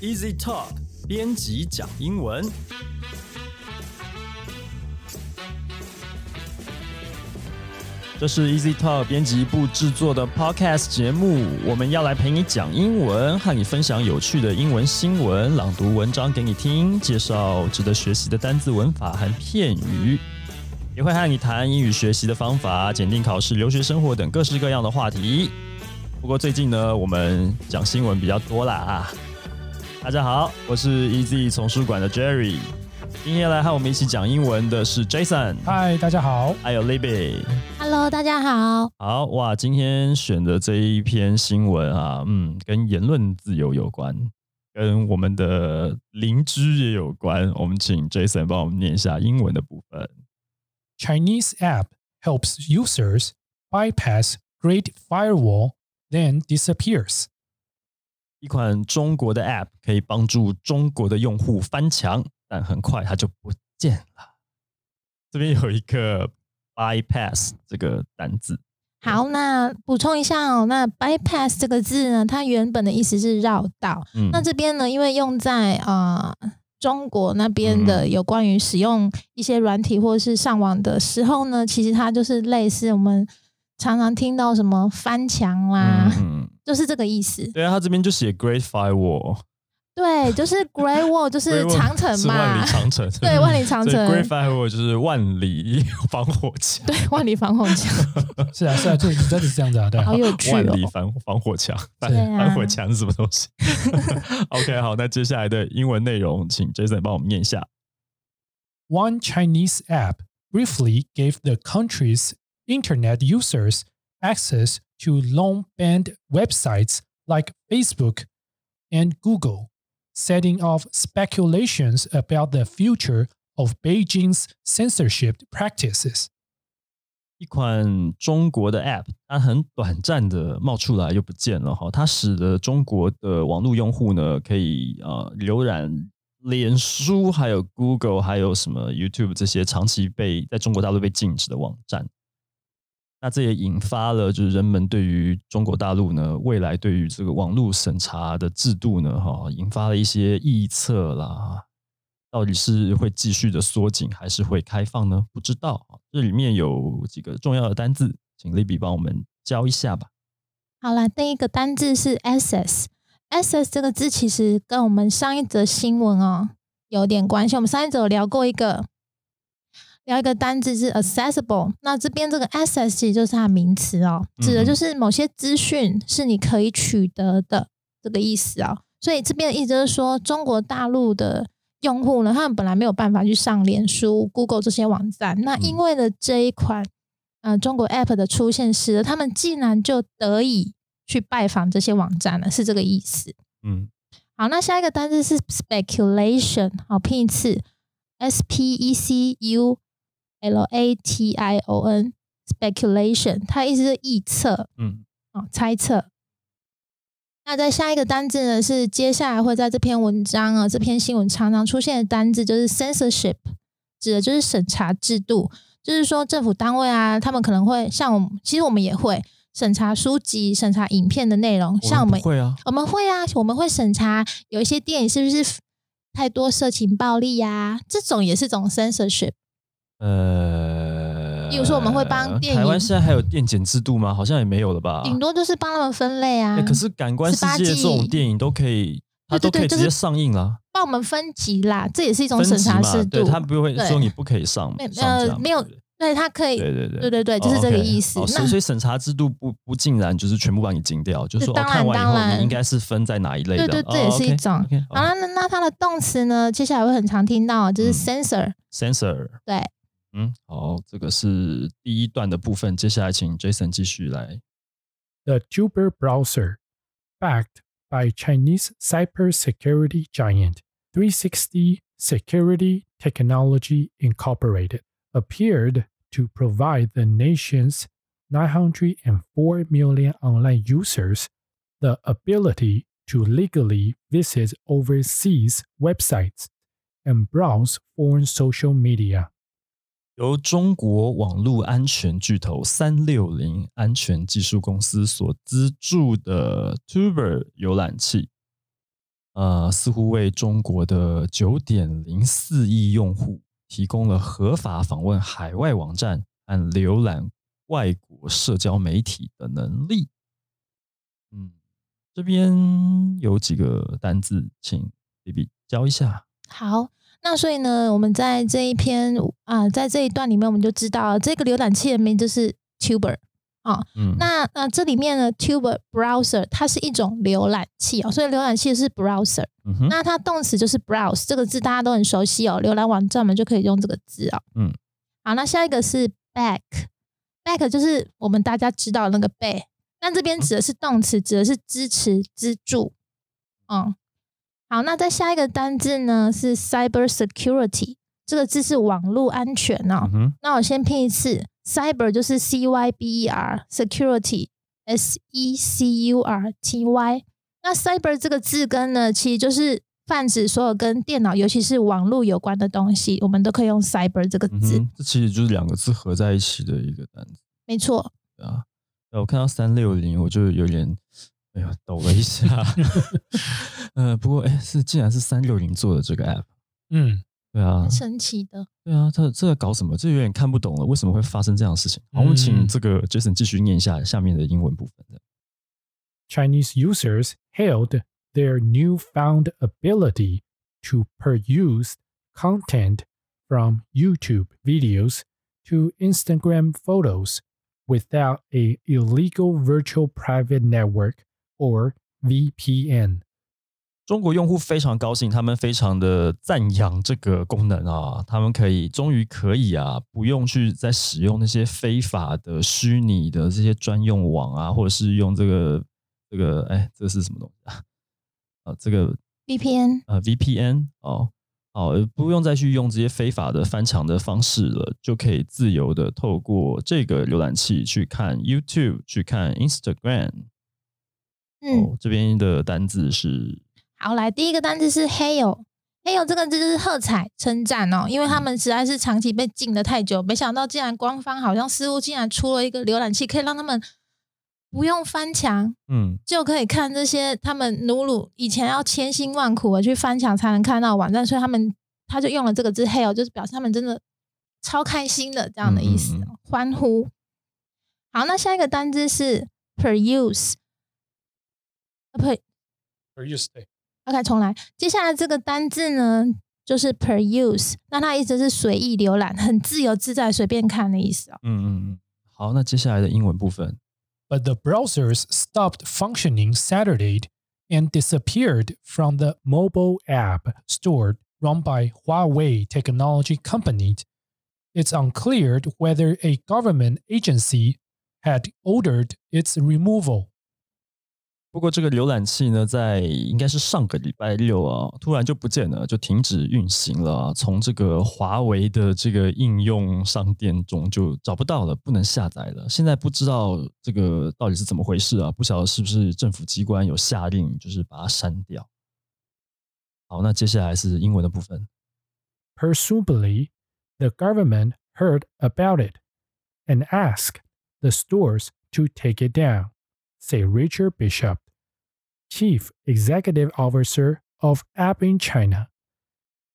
Easy Talk 编辑讲英文。这是 Easy Talk 编辑部制作的 Podcast 节目，我们要来陪你讲英文，和你分享有趣的英文新闻，朗读文章给你听，介绍值得学习的单字、文法和片语，也会和你谈英语学习的方法、检定考试、留学生活等各式各样的话题。不过最近呢，我们讲新闻比较多啦啊！大家好，我是 Easy 丛书馆的 Jerry，今天来和我们一起讲英文的是 Jason，嗨，大家好。还有 Libby。 Hello，大家好。好哇，今天选的这一篇新闻啊，嗯，跟言论自由有关，跟我们的邻居也有关。我们请 Jason 帮我们念一下英文的部分。 Chinese app helps users bypass Great Firewall, then disappears. 一款中国的 App 可以帮助中国的用户翻墙，但很快它就不见了。这边有一个 bypass 这个单字，好，那补充一下哦，那 bypass 这个字呢，它原本的意思是绕道。嗯，那这边呢，因为用在呃中国那边的嗯有关于使用一些软体或者是上网的时候呢，其实它就是类似我们常常听到什么翻墙啦，嗯，嗯就是这个意思。对啊，他这边就写 Great Firewall，对，就是 Great Wall 就是长城嘛万里，长城，对，万里长城，Great Firewall 就是万里防火墙，对，万里防火墙，是啊，是啊，这真的是这样子啊，对啊。好有趣哦万里。防防火墙，防火墙是什么东西？OK，好，那接下来的英文内容，请 Jason 帮我们念一下。One Chinese app briefly gave the country's internet users access to long banned websites like Facebook and Google, setting off speculations about the future of Beijing's censorship practices. 一款中国的 App，它很短暂的冒出来又不见了哈，它使得中国的网络用户呢可以呃浏览脸书、还有 Google、还有什么 YouTube 这些长期被在中国大陆被禁止的网站。 那这也引发了就是人们对于中国大陆呢未来对于这个网络审查的制度呢哈，引发了一些臆测啦。到底是会继续的缩紧，还是会开放呢？不知道。这里面有几个重要的单字，请 Libby 帮我们教一下吧。好啦，第一个单字是 access。access 这个字其实跟我们上一则新闻哦有点关系。我们上一则有聊过一个，聊一个单字是 accessible。那这边这个 access 其实就是它的名词哦，指的就是某些资讯是你可以取得的这个意思哦。所以这边的意思就是说，中国大陆的用户呢，他们本来没有办法去上脸书、Google 这些网站，那因为了这一款呃中国 App 的出现，使得他们竟然就得以去拜访这些网站了，是这个意思。嗯好，那下一个单字是 speculation，好拼一次，s p e c u l a t i o n，speculation，它意思是臆测，嗯哦，猜测。那在下一个单字呢，是接下来会在这篇文章啊，这篇新闻常常出现的单字，就是 censorship，指的就是审查制度。就是说，政府单位啊，他们可能会像我们，其实我们也会审查书籍、审查影片的内容。像我们不会啊，我们会啊，我们会审查有一些电影是不是太多色情暴力呀、这种也是种 censorship。呃，例如说我们会帮电影台湾现在还有电检制度吗？好像也没有了吧？顶多就是帮他们分类啊，欸可是感官世18界这种电影都可以，它都可以直接对对对就是上映了。帮我们分级啦，这也是一种分审查制度。对他不会对说你不可以上没上架嘛呃没有对不对对，它可以，对对对对对对，就是哦这个意思。哦所以那所以审查制度不不尽然就是全部把你禁掉，就是说哦当然看完以后当然你应该是分在哪一类的，对对，这哦也是一种。OK，好了，那那它的动词呢？接下来会很常听到，就是嗯 censor。censor，对，嗯，好，这个是第一段的部分，接下来请 Jason 继续来。 The Tuber browser, backed by Chinese cybersecurity giant 360 Security Technology Incorporated, appeared to provide the nation's 904 million online users the ability to legally visit overseas websites and browse foreign social media. 由中国网络安全巨头三六零安全技术公司所资助的 Tuber 浏览器，呃，似乎为中国的九点零四亿用户提供了合法访问海外网站和浏览外国社交媒体的能力。嗯，这边有几个单字，请 B B 教一下。好，那所以呢，我们在这一篇啊、在这一段里面，我们就知道这个浏览器的名字是 Tuber 啊、嗯，那呃，这里面呢，Tuber browser 它是一种浏览器哦，所以浏览器是 browser。那它动词就是 browse 这个字，大家都很熟悉哦。浏览网站我们就可以用这个字哦。嗯，好，那下一个是 back，back 就是我们大家知道那个背，但这边指的是动词，指的是支持、资助。嗯，好，那再下一个单字呢是 cyber security，这个字是网络安全哦。嗯，那我先拼一次，cyber 就是 c y b e r，security s e c u r t y。那 cyber 这个字根呢，其实就是泛指所有跟电脑，尤其是网络有关的东西，我们都可以用 cyber 这个字。嗯，这其实就是两个字合在一起的一个单词。没错，对啊，呃我看到三六零，我就有点，哎呀，抖了一下。呃，不过哎，是竟然是三六零做的这个 app，嗯，对啊很，神奇的。对啊，这这在搞什么？这有点看不懂了，为什么会发生这样的事情？好，我们请嗯这个 Jason 继续念一下下面的英文部分的。 Chinese users hailed their newfound ability to peruse content from YouTube videos to Instagram photos without a illegal virtual private network or VPN. 中国用户非常高兴，他们非常的赞扬这个功能啊，他们可以终于可以啊，不用去再使用那些非法的虚拟的这些专用网啊，或者是用这个这个哎，这是什么东西啊？啊，这个 VPN 呃 VPN 哦，好，呃不用再去用这些非法的翻墙的方式了，就可以自由的透过这个浏览器去看 YouTube，去看 Instagram。嗯，哦，这边的单字是好，来第一个单字是 hail。hail 这个字就是喝彩、称赞哦，因为他们实在是长期被禁的太久，没想到竟然官方好像似乎竟然出了一个浏览器，可以让他们不用翻墙，嗯就可以看这些他们努鲁以前要千辛万苦的去翻墙才能看到网站，所以他们他就用了这个字 hail，就是表示他们真的超开心的这样的意思，嗯嗯欢呼。好，那下一个单字是 peruse。per Peruse OK，重来。接下来这个单字呢，就是 peruse，那它意思是随意浏览，很自由自在、随便看的意思哦。嗯嗯嗯，好，那接下来的英文部分， But the browsers stopped functioning Saturday and disappeared from the mobile app store run by Huawei technology company. It's unclear whether a government agency had ordered its removal. 不过这个浏览器呢，在应该是上个礼拜六啊，突然就不见了，就停止运行了啊。从这个华为的这个应用商店中就找不到了，不能下载了。现在不知道这个到底是怎么回事啊？不晓得是不是政府机关有下令，就是把它删掉。好，那接下来是英文的部分。Presumably, the government heard about it and asked the stores to take it down, said Richard Bishop, Chief Executive Officer of App in China,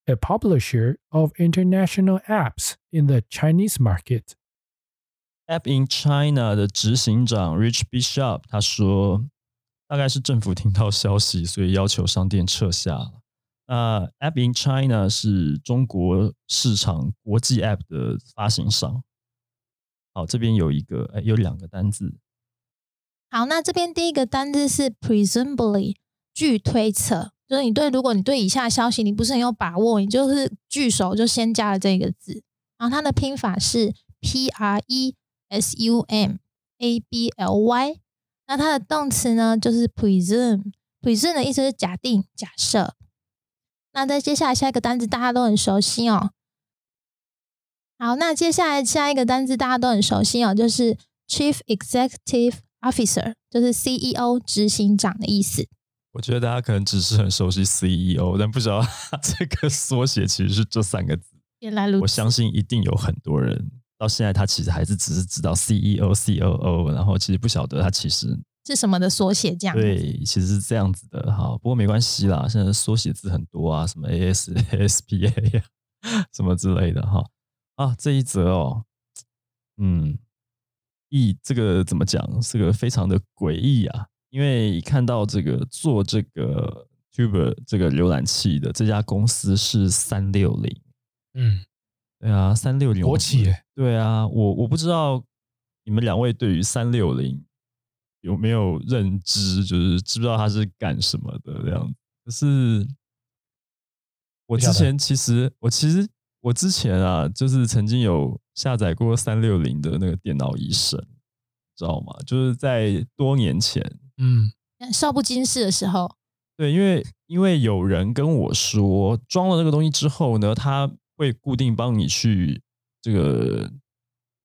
a publisher of international apps in the Chinese market. App in China 的执行长 Rich Bishop 他说，大概是政府听到消息，所以要求商店撤下了。那 App in China 是中国市场国际 App 的发行商。好，这边有一个，哎，有两个单字， 好，那这边第一个单字是 presumably，据推测，就是你对如果你对以下消息你不是很有把握，你就是据手就先加了这个字，然后它的拼法是 p r e s u m a b l y，那它的动词呢就是 presume，presume 的意思是假定、假设。那在接下来下一个单字大家都很熟悉哦。好，那接下来下一个单字大家都很熟悉哦，就是 Chief Executive Officer，就是 CEO 执行长的意思。我觉得大家可能只是很熟悉 CEO，但不知道它 这个缩写其实是这三个字。原来如此，我相信一定有很多人到现在他其实还是只是知道 CEO、COO，然后其实不晓得他其实是什么的缩写这样子。对，其实是这样子的哈。不过没关系啦，现在缩写字很多啊，什么 AS、ASPA 呀，什么之类的哈。啊，这一则哦，嗯，意这个怎么讲？是个非常的诡异啊，因为看到这个做这个 Tuber 这个浏览器的这家公司是三六零，嗯，对啊，三六零国企耶，对啊，我我不知道你们两位对于三六零有没有认知，就是知不知道它是干什么的这样子。可是我之前其实我其实我之前啊，就是曾经有下载过三六零的那个电脑医生，知道吗？就是在多年前，嗯，少不经事的时候，对，因为因为有人跟我说，装了那个东西之后呢，它会固定帮你去这个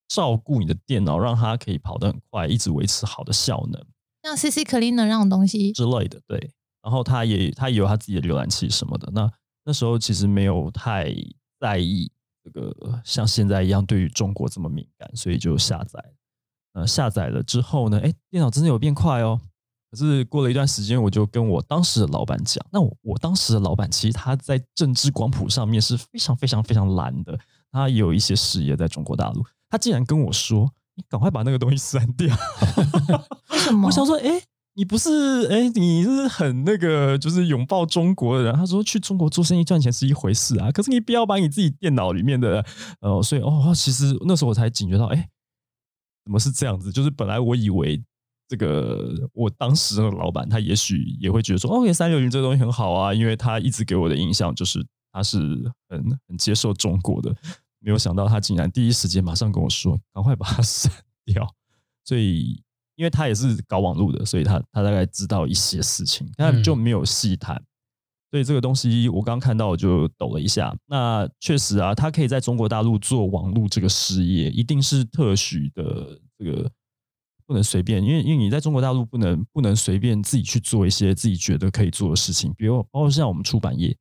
照顾你的电脑，让它可以跑得很快，一直维持好的效能像 CC Cleaner 那种东西，之类的。对，然后它也它也有它自己的浏览器什么的。那那时候其实没有太在意这个像现在一样对于中国这么敏感，所以就下载。呃，下载了之后呢，哎，电脑真的有变快哦。可是过了一段时间，我就跟我当时的老板讲，那我我当时的老板其实他在政治光谱上面是非常非常非常蓝的，他有一些事业在中国大陆。他竟然跟我说：“你赶快把那个东西删掉。”为什么？我想说，哎、你不是哎、你是很那个，就是拥抱中国的人。他说，去中国做生意赚钱是一回事啊，可是你不要把你自己电脑里面的，呃，所以哦，其实那时候我才警觉到，哎、怎么是这样子？就是本来我以为这个我当时的老板，他也许也会觉得说，OK，三六零这东西很好啊，因为他一直给我的印象就是他是很很接受中国的。没有想到他竟然第一时间马上跟我说，赶快把它删掉。所以，因为他也是搞网络的，所以他他大概知道一些事情，但就没有细谈。所以这个东西我刚刚看到我就抖了一下。那确实啊，他可以在中国大陆做网络这个事业，一定是特许的，这个不能随便，因为因为你在中国大陆不能不能随便自己去做一些自己觉得可以做的事情，比如包括像我们出版业，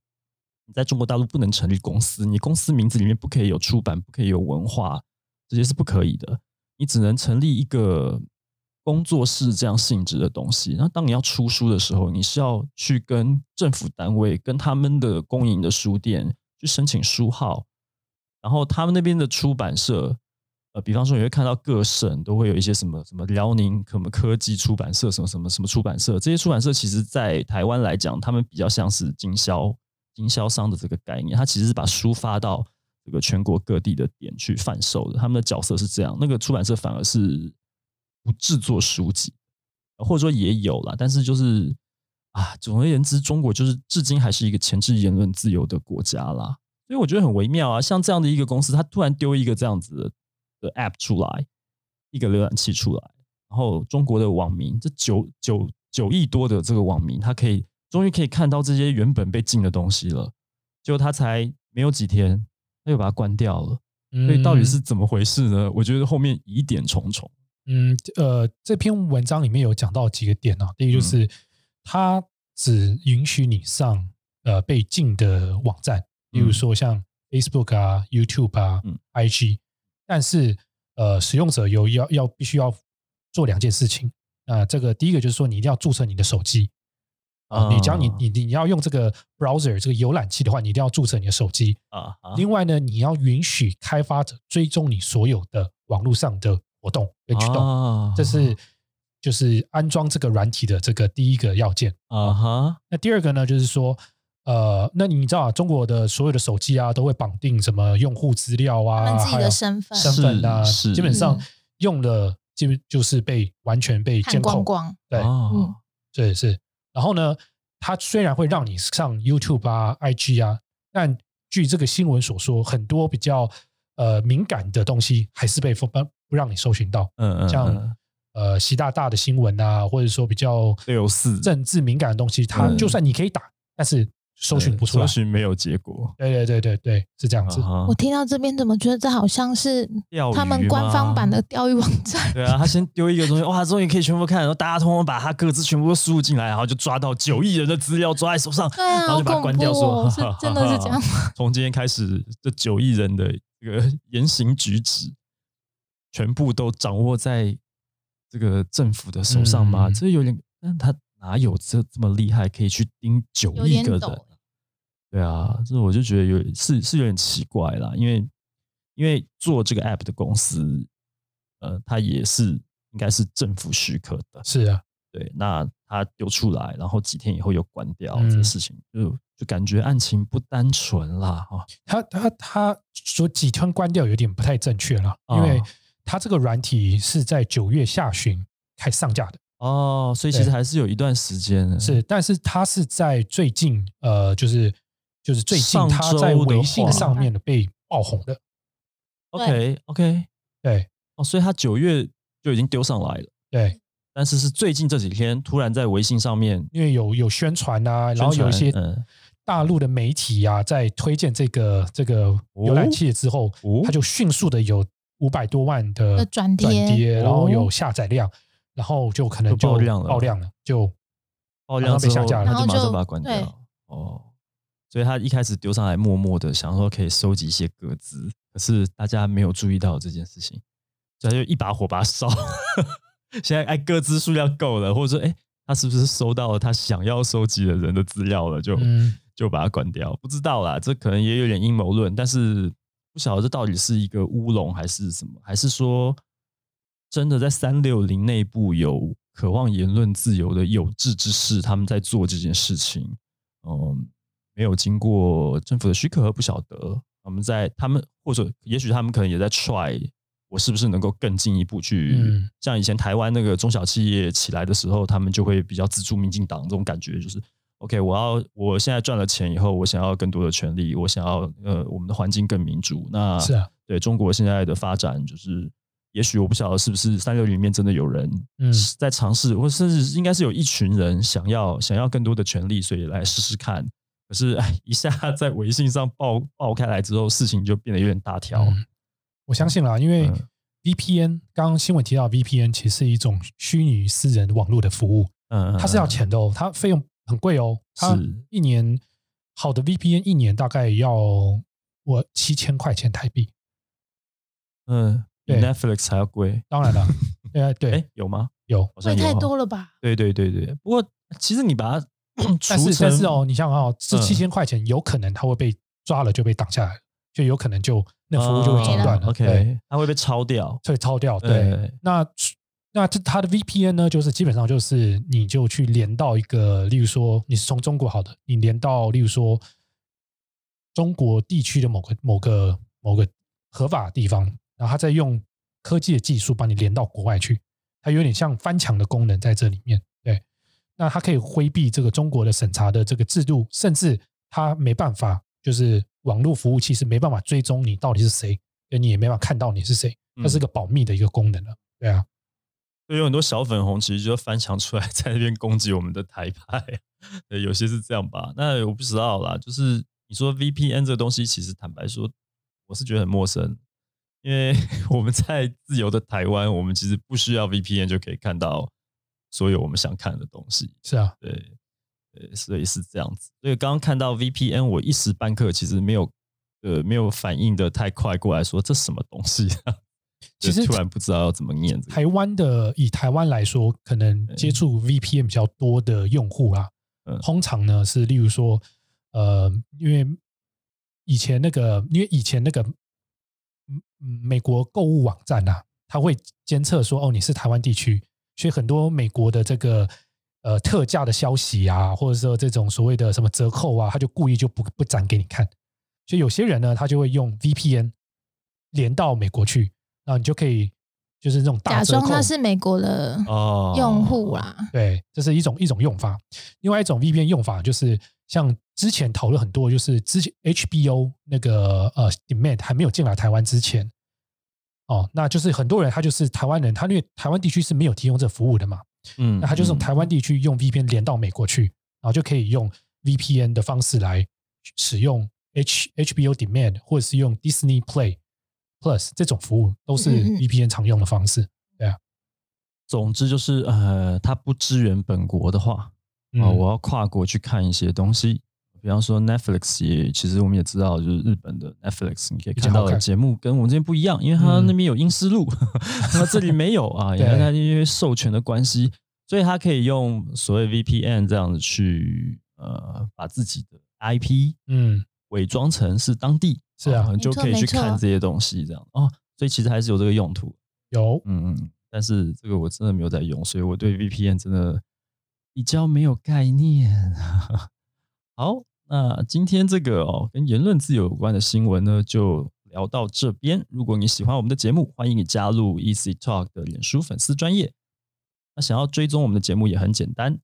你在中国大陆不能成立公司，你公司名字里面不可以有出版，不可以有文化，这些是不可以的。你只能成立一个工作室这样性质的东西。那当你要出书的时候，你是要去跟政府单位、跟他们的公营的书店去申请书号，然后他们那边的出版社，呃，比方说你会看到各省都会有一些什么什么辽宁什么科技出版社，什么什么什么出版社，这些出版社其实在台湾来讲，他们比较像是经销经销商的这个概念，他其实是把书发到这个全国各地的点去贩售的。他们的角色是这样，那个出版社反而是不制作书籍，或者说也有啦，但是就是啊，总而言之，中国就是至今还是一个前置言论自由的国家啦。所以我觉得很微妙啊，像这样的一个公司，它突然丢一个这样子的的 App 出来，一个浏览器出来，然后中国的网民这九九九亿多的这个网民，他可以终于可以看到这些原本被禁的东西了，结果他才没有几天，他又把它关掉了。所以到底是怎么回事呢？我觉得后面疑点重重。嗯呃，这篇文章里面有讲到几个点啊。第一就是，嗯它只允许你上呃被禁的网站，例如说像 Facebook 啊、YouTube 啊、嗯 IG，但是呃，使用者有要要必须要做两件事情。那这个第一个就是说，你一定要注册你的手机啊。你只要你你你要用这个 browser 这个浏览器的话，你一定要注册你的手机。啊啊另外呢，你要允许开发者追踪你所有的网络上的活动跟驱动，啊这是就是安装这个软体的这个第一个要件。啊哈那第二个呢，就是说，呃，那你知道啊，中国的所有的手机啊，都会绑定什么用户资料啊，自己的身份身份啊，基本上嗯用了，基本就是被完全被监控。光光，对，哦嗯对是。然后呢，它虽然会让你上 YouTube 啊、IG 啊，但据这个新闻所说，很多比较呃敏感的东西还是被封不不让你搜寻到，嗯嗯，像呃习大大的新闻啊，或者说比较六四政治敏感的东西，它嗯就算你可以打，但是搜寻不出来搜。寻没有结果，对对对对对，是这样子。啊我听到这边怎么觉得这好像是钓鱼他们官方版的钓鱼网站？对啊，他先丢一个东西，哇，终于可以全部看，然后大家通通把他各自全部都输入进来，然后就抓到九亿人的资料抓在手上，对啊，然后就把它好恐怖关掉说，哦！是真的是这样吗？从今天开始，这九亿人的这个言行举止，全部都掌握在这个政府的手上吗？嗯。这有点，但他哪有这这么厉害，可以去盯九亿个人？对啊，这我就觉得有是是有点奇怪啦，因为因为做这个 app 的公司，呃，它也是应该是政府许可的，是啊，对，那他丢出来，然后几天以后又关掉，嗯这个事情就就感觉案情不单纯啦，哈、他他他说几天关掉有点不太正确了，因为哦他这个软体是在九月下旬开上架的，哦，所以其实还是有一段时间的，是，但是它是在最近呃，就是就是最近上他在微信上面的被爆红的，OK OK，对。哦，所以它九月就已经丢上来了，对，但是是最近这几天突然在微信上面因为有有宣传啊，然后有一些嗯。大陆的媒体啊，在推荐这个这个浏览器之后，哦。它就迅速的有五百多万的的转贴跌，然后哦有下载量，然后就可能爆量了爆量了，就爆量被，下架了他就马然后就上把它关掉。哦，所以他一开始丢上来，默默的想说可以收集一些歌资，可是大家没有注意到这件事情，所以他就一把火把它烧。现在哎，歌资数量够了，或者说哎，他是不是收到了他想要收集的人的资料了，就、嗯就把它关掉？不知道啦，这可能也有点阴谋论，但是不晓得这到底是一个乌龙还是什么，还是说真的在三六零内部有渴望言论自由的有志之士，他们在做这件事情，嗯，没有经过政府的许可，不晓得。他们在他们或者也许他们可能也在 try，我是不是能够更进一步去，嗯。像以前台湾那个中小企业起来的时候，他们就会比较资助民进党这种感觉，就是 OK，我要我现在赚了钱以后，我想要更多的权利，我想要呃我们的环境更民主，那是啊，对中国现在的发展，就是也许我不晓得是不是三六零里面真的有人嗯在尝试，或甚至应该是有一群人想要想要更多的权利，所以来试试看。可是哎，一下 在微信上爆爆开来之后，事情就变得有点大条。嗯我相信啦，因为嗯 VPN 刚刚新闻提到 VPN 其实是一种虚拟私人网络的服务，嗯，它是要钱的哦，它费用很贵哦，它一年好的 VPN 一年大概要我七千块钱台币。嗯，比 Netflix 还要贵。当然了，对啊对哎，有吗？有，贵太多了吧？对对对对，不过其实你把它但是除成但是哦，你想想看哦，这嗯七千块钱有可能它会被抓了就被挡下来了，就有可能就那服务就会中断了。哦，OK，它会被抄掉。所以抄掉。对，对那那这它的 VPN 呢，就是基本上就是你就去连到一个，例如说你是从中国好的，你连到例如说中国地区的某个某个某个合法的地方，然后它再用科技的技术把你连到国外去，它有点像翻墙的功能在这里面。对，那它可以规避这个中国的审查的这个制度，甚至它没办法，就是网络服务器是没办法追踪你到底是谁，你也没办法看到你是谁，它是个保密的一个功能了。对啊，所以有很多小粉红其实就翻墙出来，在那边攻击我们的台派，对，有些是这样吧。那我不知道啦，就是你说 VPN 这个东西，其实坦白说，我是觉得很陌生，因为我们在自由的台湾，我们其实不需要 VPN 就可以看到所有我们想看的东西。是啊，对，对，所以是这样子。所以刚刚看到 VPN，我一时半刻其实没有呃没有反应的太快过来说这什么东西、啊，其实突然不知道要怎么念这个。台湾的以台湾来说，可能接触 VPN 比较多的用户啦，嗯通常呢是例如说，呃，因为以前那个，因为以前那个，嗯嗯，美国购物网站啊，它会监测说，哦，你是台湾地区，所以很多美国的这个呃特价的消息啊，或者说这种所谓的什么折扣啊，他就故意就不不展给你看。所以有些人呢，他就会用 VPN 连到美国去，然后你就可以就是这种大假。装他是美国的哦，用户啦。对，这是一种一种用法。另外一种 VPN 用法就是像之前讨论很多，就是之前 HBO 那个呃 Demand 还没有进来台湾之前，哦，那就是很多人他就是台湾人，他因为台湾地区是没有提供这服务的嘛，嗯那他就从嗯台湾地区用 VPN 连到美国去，然后就可以用 VPN 的方式来使用 H HBO Demand 或者是用 Disney Play Plus 这种服务，都是 VPN 常用的方式。对啊。总之就是呃，它不支援本国的话，啊、嗯。我要跨国去看一些东西。比方说 Netflix 也，其实我们也知道，就是日本的 Netflix，你可以看到的节目跟我们这边不一样，因为它嗯。那边有英思路，那这里没有啊，因为它因为授权的关系，所以它可以用所谓 VPN 这样子去呃把自己的 IP 嗯，伪装成是当地，是啊就可以去看这些东西，这样哦，所以其实还是有这个用途，有嗯嗯，但是这个我真的没有在用，所以我对 VPN 真的比较没有概念。好，那今天这个哦跟言论自由有关的新闻呢，就聊到这边。如果你喜欢我们的节目，欢迎你加入 Easy Talk 的脸书粉丝专业。那想要追踪我们的节目也很简单，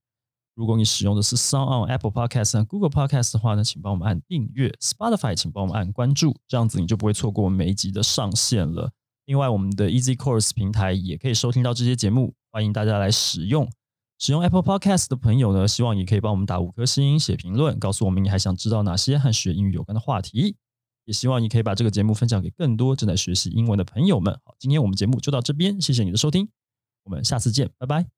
如果你使用的是 Sound on Apple Podcast 和 Google Podcast 的话呢，请帮我们按订阅；Spotify 请帮我们按关注，这样子你就不会错过每一集的上线了。另外，我们的 Easy Course 平台也可以收听到这些节目，欢迎大家来使用。使用 Apple Podcast 的朋友呢，希望也可以帮我们打五颗星、写评论，告诉我们你还想知道哪些和学英语有关的话题。也希望你可以把这个节目分享给更多正在学习英文的朋友们。好，今天我们节目就到这边，谢谢你的收听，我们下次见，拜拜。